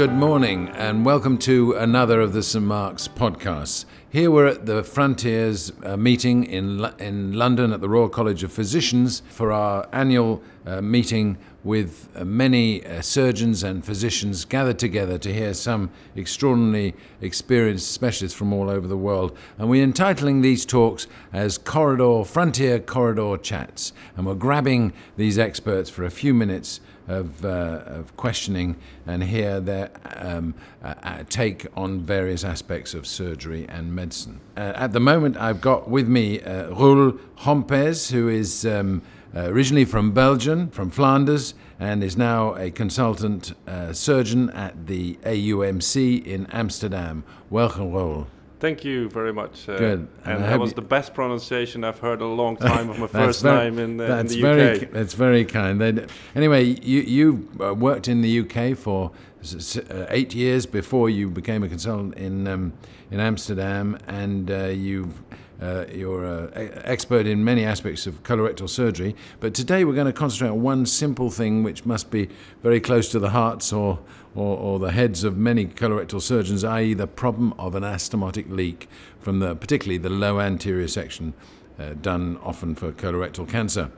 good morning, and welcome to another of the St Mark's podcasts. Here we're at the Frontiers uh, meeting in, in London at the Royal College of Physicians for our annual uh, meeting with uh, many uh, surgeons and physicians gathered together to hear some extraordinarily experienced specialists from all over the world. And we're entitling these talks as Corridor Frontier Corridor Chats. And we're grabbing these experts for a few minutes of, uh, of questioning and hear their um, uh, uh, take on various aspects of surgery and medicine. Uh, at the moment, I've got with me uh, Roel Hompes, who is um, originally from Belgium, from Flanders, and is now a consultant uh, surgeon at the AUMC in Amsterdam. Welcome, Roel. Thank you very much. Uh, Good. And, and that was the best pronunciation I've heard in a long time of my first very, time in, uh, in the very, UK. That's very kind. They'd, anyway, you, you uh, worked in the UK for uh, eight years before you became a consultant in, um, in Amsterdam, and uh, you've uh, you're an expert in many aspects of colorectal surgery, but today we're going to concentrate on one simple thing which must be very close to the hearts or, or, or the heads of many colorectal surgeons, i.e., the problem of an anastomotic leak from the, particularly the low anterior resection, uh, done often for colorectal cancer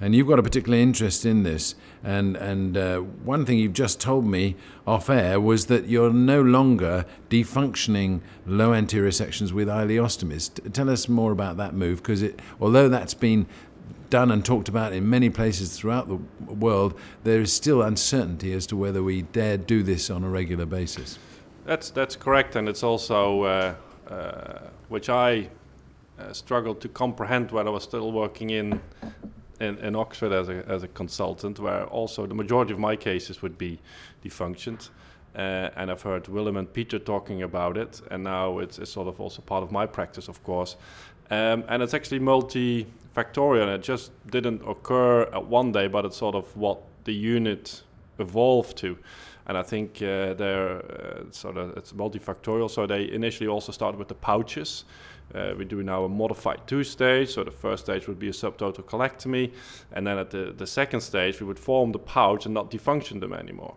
and you've got a particular interest in this. And and uh, one thing you've just told me off air was that you're no longer defunctioning low anterior resections with ileostomies. T- tell us more about that move, because it, although that's been done and talked about in many places throughout the world, there is still uncertainty as to whether we dare do this on a regular basis. That's that's correct, and it's also uh, uh, which I uh, struggled to comprehend when I was still working in in, in Oxford as a, as a consultant, where also the majority of my cases would be defunctioned. Uh, and I've heard Willem and Peter talking about it, and now it's, it's sort of also part of my practice, of course. Um, and it's actually multifactorial, and it just didn't occur at one day, but it's sort of what the unit evolved to. And I think uh, they're uh, sort of it's multifactorial. So they initially also started with the pouches, uh, we do now a modified two stage. So the first stage would be a subtotal colectomy, and then at the, the second stage, we would form the pouch and not defunction them anymore.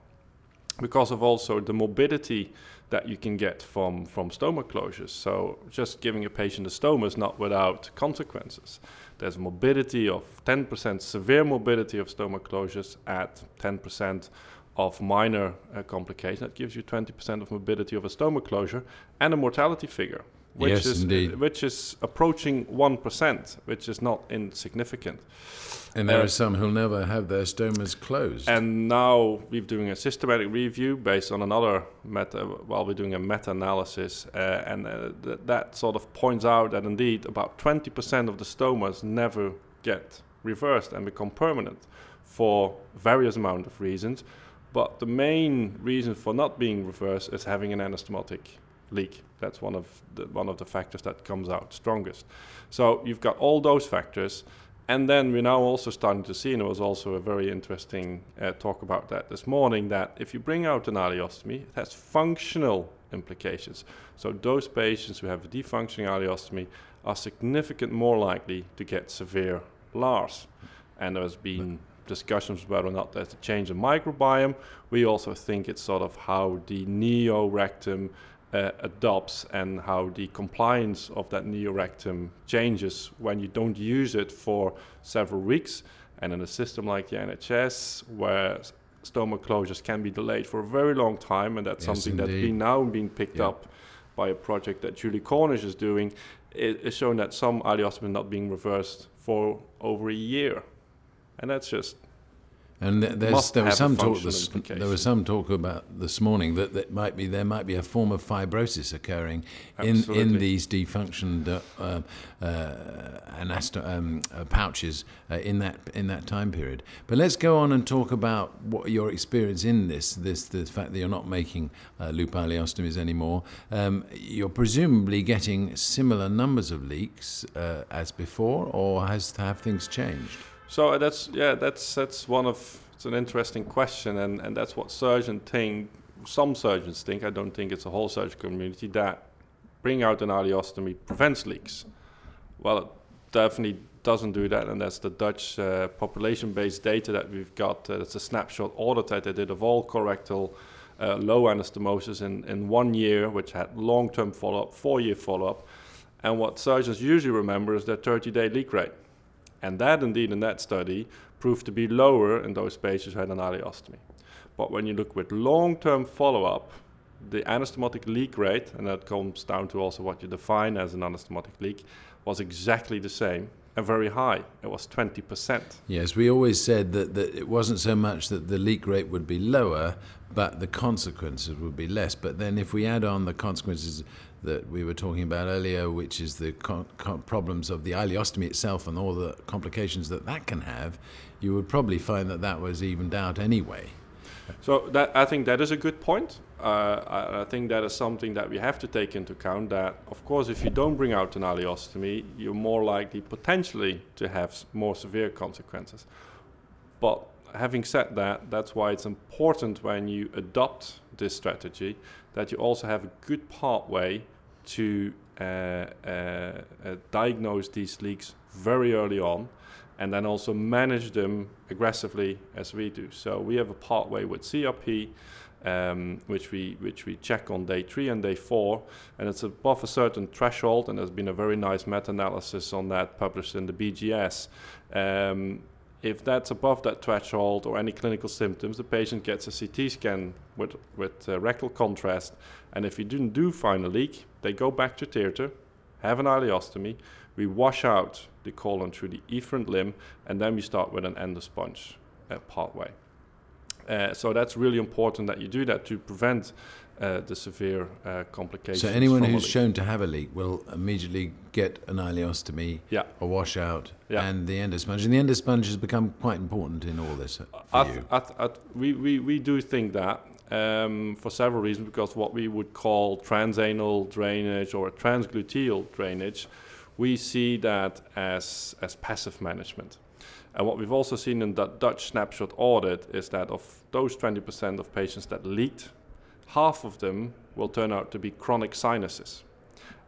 Because of also the morbidity that you can get from, from stoma closures. So just giving a patient a stoma is not without consequences. There's morbidity of 10% severe morbidity of stoma closures at 10% of minor uh, complication. That gives you 20% of morbidity of a stoma closure and a mortality figure which yes, is indeed. which is approaching one percent, which is not insignificant. And there uh, are some who'll never have their stomas closed. And now we're doing a systematic review based on another meta. While we're doing a meta-analysis, uh, and uh, th- that sort of points out that indeed about 20% of the stomas never get reversed and become permanent for various amount of reasons. But the main reason for not being reversed is having an anastomotic leak. That's one of the, one of the factors that comes out strongest. So you've got all those factors, and then we're now also starting to see, and it was also a very interesting uh, talk about that this morning, that if you bring out an ileostomy, it has functional implications. So those patients who have a defunctioning ileostomy are significantly more likely to get severe LARS. And there has been discussions whether or not there's a change in microbiome. We also think it's sort of how the neorectum uh, adopts and how the compliance of that neorectum changes when you don't use it for several weeks. And in a system like the NHS, where stoma closures can be delayed for a very long time, and that's yes, something indeed. that's been now being picked yeah. up by a project that Julie Cornish is doing, it is shown that some ileostomy not being reversed for over a year. And that's just and there was some talk. This, there was some talk about this morning that, that might be there might be a form of fibrosis occurring in, in these defunctioned uh, uh, anasto- um, uh, pouches uh, in that in that time period. But let's go on and talk about what your experience in this this the fact that you're not making uh, loop ileostomies anymore. Um, you're presumably getting similar numbers of leaks uh, as before, or has have things changed? So that's yeah, that's that's one of it's an interesting question, and and that's what surgeons think. Some surgeons think. I don't think it's a whole surgical community that bring out an ileostomy prevents leaks. Well, it definitely doesn't do that, and that's the Dutch uh, population-based data that we've got. Uh, it's a snapshot audit that they did of all colorectal uh, low anastomosis in, in one year, which had long term follow up, four year follow up. And what surgeons usually remember is their 30 day leak rate. And that, indeed, in that study, proved to be lower in those patients who had an ileostomy. But when you look with long term follow up, the anastomotic leak rate, and that comes down to also what you define as an anastomotic leak, was exactly the same very high. It was 20%. Yes, we always said that, that it wasn't so much that the leak rate would be lower, but the consequences would be less. But then if we add on the consequences that we were talking about earlier, which is the co- co- problems of the ileostomy itself and all the complications that that can have, you would probably find that that was evened out anyway. So that, I think that is a good point. Uh, I, think that is something that we have to take into account. That of course, if you don't bring out an ileostomy, you're more likely potentially to have more severe consequences. But having said that, that's why it's important when you adopt this strategy that you also have a good pathway to uh, uh, uh, diagnose these leaks very early on and then also manage them aggressively as we do. So we have a pathway with CRP, um, which we which we check on day three and day four, and it's above a certain threshold. And there's been a very nice meta-analysis on that published in the BJS. Um, if that's above that threshold or any clinical symptoms, the patient gets a CT scan with, with uh, rectal contrast. And if you didn't do find a leak, they go back to theater, have an ileostomy. We wash out the colon through the efferent limb, and then we start with an endosponge uh, pathway. Uh, so that's really important that you do that to prevent uh, the severe uh, complications. So anyone who's shown to have a leak will immediately get an ileostomy, yeah. a washout, yeah. and the endosponge. And the endosponge has become quite important in all this uh, for I th- you. I th- I th- we, we, we do think that um, for several reasons, because what we would call transanal drainage or transgluteal drainage, we see that as, as passive management. And what we've also seen in that Dutch snapshot audit is that of those 20% of patients that leaked, half of them will turn out to be chronic sinuses.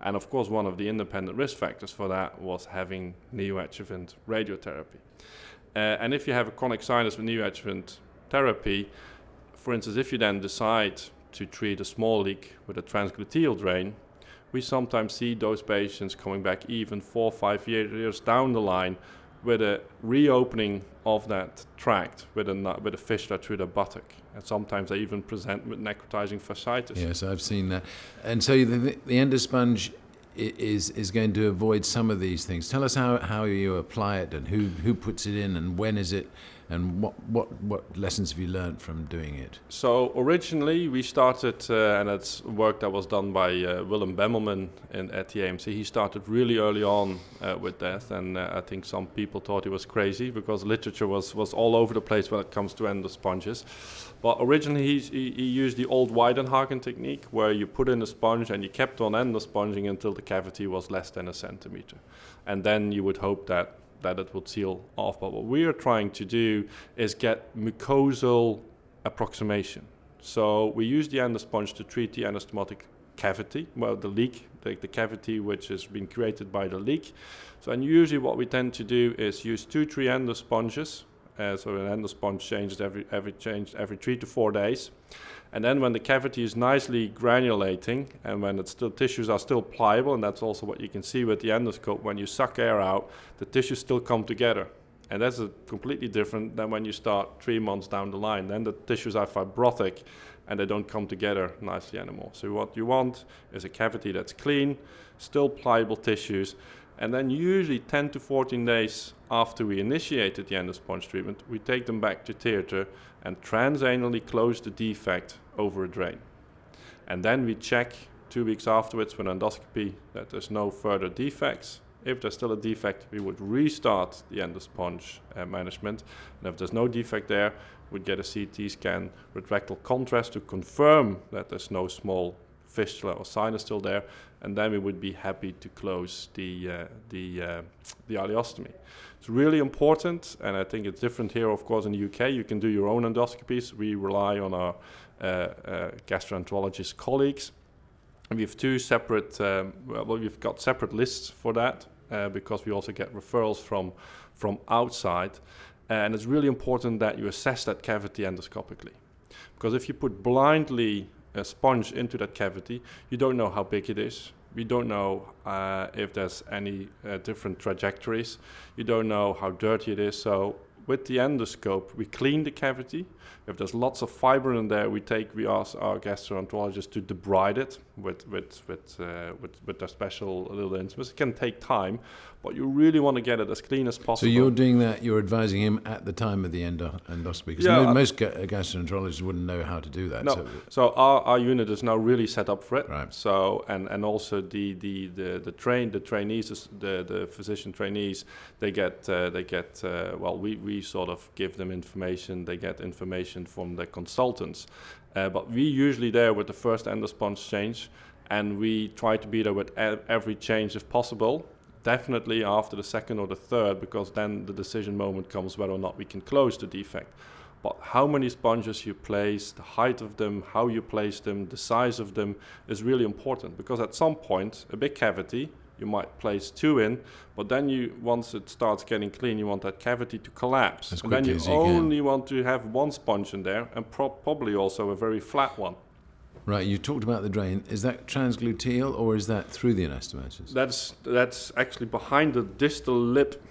And of course, one of the independent risk factors for that was having neoadjuvant radiotherapy. Uh, and if you have a chronic sinus with neoadjuvant therapy, for instance, if you then decide to treat a small leak with a transgluteal drain, we sometimes see those patients coming back even four or five years down the line with a reopening of that tract with a, with a fistula through the buttock. And sometimes they even present with necrotizing fasciitis. Yes, I've seen that. And so the, the endosponge is, is going to avoid some of these things. Tell us how, how you apply it and who, who puts it in and when is it and what, what, what lessons have you learned from doing it? So originally we started, uh, and it's work that was done by uh, Willem Bemelman in, at the AMC. He started really early on uh, with that, and uh, I think some people thought he was crazy because literature was, was all over the place when it comes to endosponges. But originally he, he, he used the old Weidenhagen technique where you put in a sponge and you kept on endosponging until the cavity was less than a centimeter. And then you would hope that that it would seal off. But what we are trying to do is get mucosal approximation. So we use the endosponge to treat the anastomotic cavity, well, the leak, the, the cavity which has been created by the leak. So, and usually what we tend to do is use two, three endosponges. Uh, so an endosponge changes every every changed every three to four days. And then when the cavity is nicely granulating and when still tissues are still pliable, and that's also what you can see with the endoscope, when you suck air out, the tissues still come together. And that's completely different than when you start three months down the line. Then the tissues are fibrotic and they don't come together nicely anymore. So what you want is a cavity that's clean, still pliable tissues, and then usually 10 to 14 days after we initiated the endosponge treatment, we take them back to theater and transanally close the defect over a drain. And then we check two weeks afterwards with endoscopy that there's no further defects. If there's still a defect, we would restart the endosponge uh, management. And if there's no defect there, we'd get a CT scan with rectal contrast to confirm that there's no small fistula or sinus still there, and then we would be happy to close the uh, the uh, the ileostomy. It's really important, and I think it's different here. Of course, in the UK, you can do your own endoscopies. We rely on our uh, uh, gastroenterologist colleagues, and we have two separate. Um, well, we've got separate lists for that uh, because we also get referrals from from outside, and it's really important that you assess that cavity endoscopically. Because if you put blindly a sponge into that cavity, you don't know how big it is. We don't know uh, if there's any uh, different trajectories. You don't know how dirty it is. So with the endoscope, we clean the cavity. If there's lots of fiber in there, we take we ask our gastroenterologist to debride it with with with uh, with, with their special little instruments. It can take time, but you really want to get it as clean as possible. So you're doing that. You're advising him at the time of the endo- endoscopy. Because Yeah, mo- most ga- gastroenterologists wouldn't know how to do that. No. So, So our, our unit is now really set up for it. Right. So and, and also the the the, the train the trainees the the physician trainees they get uh, they get uh, well we, we sort of give them information they get information from the consultants, uh, but we usually there with the first endosponge change, and we try to be there with every change if possible. Definitely after the second or the third, because then the decision moment comes whether or not we can close the defect. But how many sponges you place, the height of them, how you place them, the size of them is really important because at some point, a big cavity, you might place two in, but then you once it starts getting clean, you want that cavity to collapse. As and then you you can. only want to have one sponge in there and pro- probably also a very flat one. right, you talked about the drain. Is that transgluteal or is that through the anastomosis? That's that's actually behind the distal lip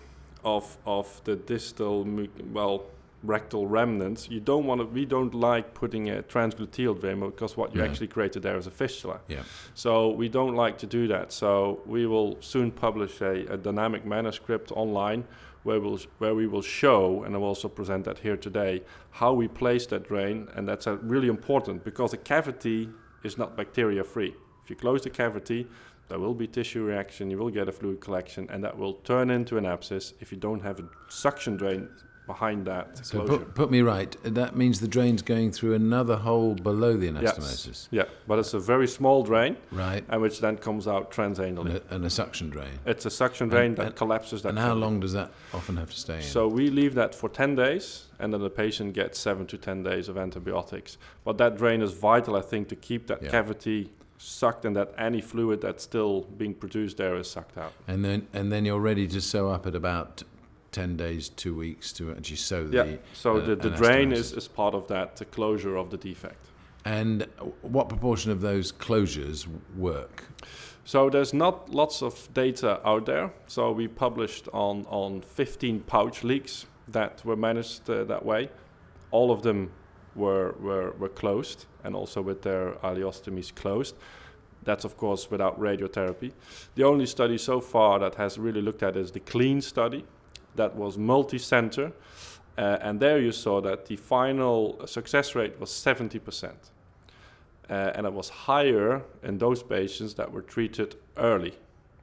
of of the distal well rectal remnants. You don't want to. We don't like putting a transgluteal drain because what you No. actually created there is a fistula. Yeah. So we don't like to do that. So we will soon publish a, a dynamic manuscript online where we'll where we will show, and I will also present that here today, how we place that drain, and that's uh, really important because the cavity is not bacteria free. If you close the cavity, there will be tissue reaction, you will get a fluid collection, and that will turn into an abscess if you don't have a suction drain behind that So closure. put, put me right. That means the drain's going through another hole below the anastomosis. Yes. Yeah, but it's a very small drain, Right. and which then comes out And transanally. a, and a suction drain. It's a suction drain And- that and- collapses that. And how long does that often have to stay in? So we leave that for 10 days, and then the patient gets seven to 10 days of antibiotics. But that drain is vital, I think, to keep that Yeah. cavity sucked and that any fluid that's still being produced there is sucked out. and then and then you're ready to sew up at about 10 days, two weeks to actually sew Yeah, the. so uh, the, the drain is, is part of that uh, closure of the defect. And what proportion of those closures work? So there's not lots of data out there. So we published on, on 15 pouch leaks that were managed uh, that way. All of them were, were, were closed and also with their ileostomies closed. That's of course without radiotherapy. The only study so far that has really looked at is the clean study that was multi-center. Uh, and there you saw that the final success rate was 70%. Uh, and it was higher in those patients that were treated early.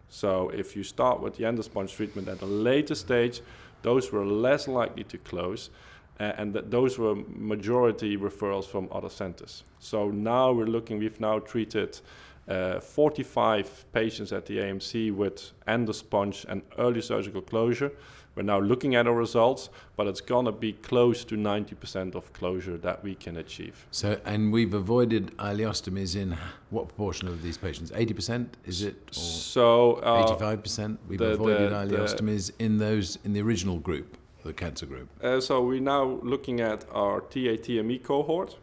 So if you start with the endosponge treatment at a later stage, those were less likely to close, uh, and that those were majority referrals from other centers. So now we're looking. We've now treated uh, 45 patients at the AMC with endosponge and early surgical closure. We're now looking at our results, but it's gonna be close to 90% of closure that we can achieve. So, and we've avoided ileostomies in what proportion of these patients? 80%? Is it? Or So uh, 85%? We've the- avoided the- the- ileostomies in those, in the original group, the cancer group. Uh, so we're now looking at our TATME cohort,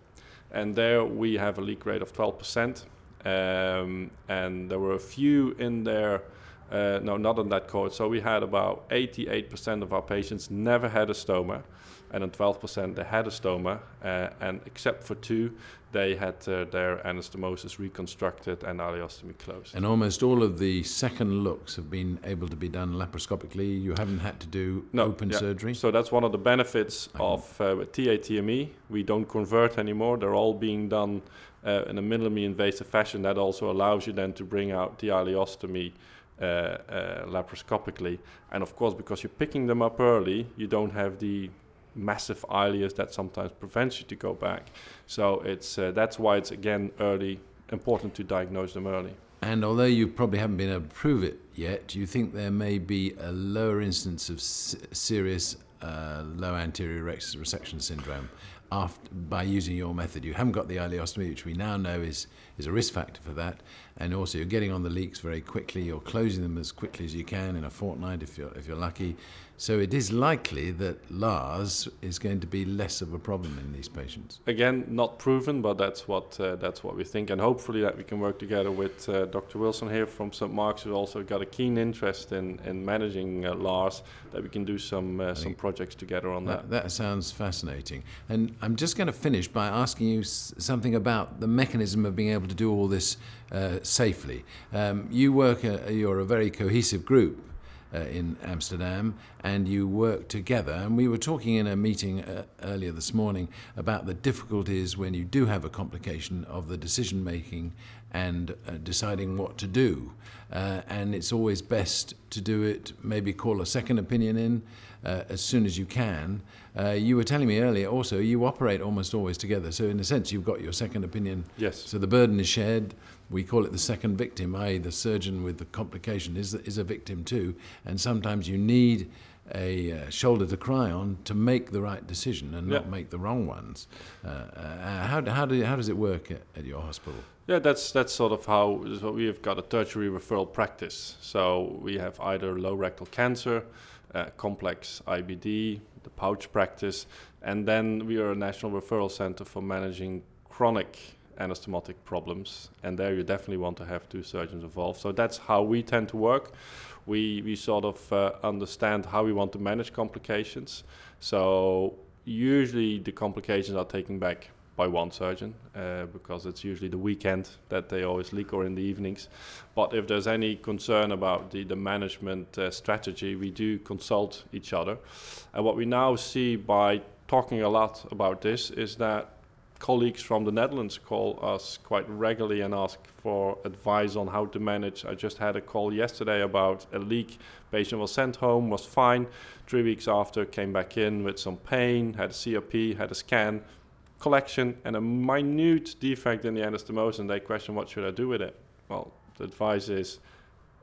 and there we have a leak rate of 12%. Um, and there were a few in there, uh, no, not on that cohort. So we had about 88% of our patients never had a stoma, and then 12% they had a stoma, uh, and except for two, they had uh, their anastomosis reconstructed and ileostomy closed. And almost all of the second looks have been able to be done laparoscopically. You haven't had to do No, open yeah. surgery. So that's one of the benefits know. of uh, TATME. We don't convert anymore. They're all being done uh, in a minimally invasive fashion. That also allows you then to bring out the ileostomy laparoscopically. And of course, because you're picking them up early, you don't have the massive ileus that sometimes prevents you to go back. So it's uh, that's why it's again early important to diagnose them early. And although you probably haven't been able to prove it yet, do you think there may be a lower instance of serious uh, low anterior rex resection syndrome after, by using your method? You haven't got the ileostomy, which we now know is, is a risk factor for that. And also, you're getting on the leaks very quickly. You're closing them as quickly as you can in a fortnight if you're, if you're lucky. So it is likely that LARS is going to be less of a problem in these patients. Again, not proven, but that's what uh, that's what we think, and hopefully that we can work together with uh, Dr. Wilson here from St. Mark's, who also got a keen interest in, in managing uh, LARS, that we can do some uh, some projects together on that. that. That sounds fascinating. And I'm just going to finish by asking you s- something about the mechanism of being able to do all this uh, safely. Um, you work, uh, you're a very cohesive group uh, in Amsterdam, and you work together. And we were talking in a meeting uh, earlier this morning about the difficulties when you do have a complication of the decision making and uh, deciding what to do. Uh, and it's always best to do it, maybe call a second opinion in uh, as soon as you can. Uh, you were telling me earlier also you operate almost always together. So, in a sense, you've got your second opinion. Yes. So the burden is shared. We call it the second victim, i.e., the surgeon with the complication is, is a victim too. And sometimes you need a uh, shoulder to cry on to make the right decision and not make the wrong ones. Uh, uh, how, how, do, how does it work at, at your hospital? Yeah, that's that's sort of how so we have got a tertiary referral practice. So we have either low rectal cancer, uh, complex IBD, the pouch practice, and then we are a national referral center for managing chronic anastomotic problems. And there you definitely want to have two surgeons involved. So that's how we tend to work. We we sort of uh, understand how we want to manage complications. So usually the complications are taken back by one surgeon uh, because it's usually the weekend that they always leak or in the evenings. But if there's any concern about the, the management uh, strategy, we do consult each other. And what we now see by talking a lot about this is that colleagues from the Netherlands call us quite regularly and ask for advice on how to manage. I just had a call yesterday about a leak. Patient was sent home, was fine. Three weeks after, came back in with some pain, had a CRP, had a scan, collection, and a minute defect in the anastomosis. And they question, what should I do with it? Well, the advice is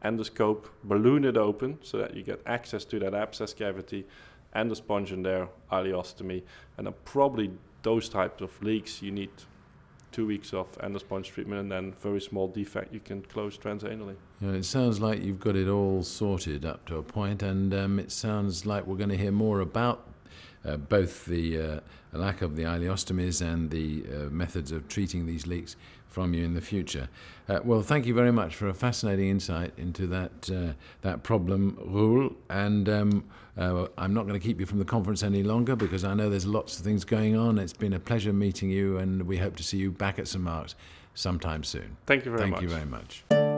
endoscope, balloon it open so that you get access to that abscess cavity, and endosponge in there, ileostomy, and then probably those types of leaks you need two weeks of endosponge treatment and then very small defect you can close transanally. Know, it sounds like you've got it all sorted up to a point, and um, it sounds like we're going to hear more about uh, both the uh, lack of the ileostomies and the uh, methods of treating these leaks from you in the future. Uh, well, thank you very much for a fascinating insight into that uh, that problem, Roel. And um, uh, I'm not going to keep you from the conference any longer because I know there's lots of things going on. It's been a pleasure meeting you, and we hope to see you back at St Mark's sometime soon. Thank you very Thank much. Thank you very much.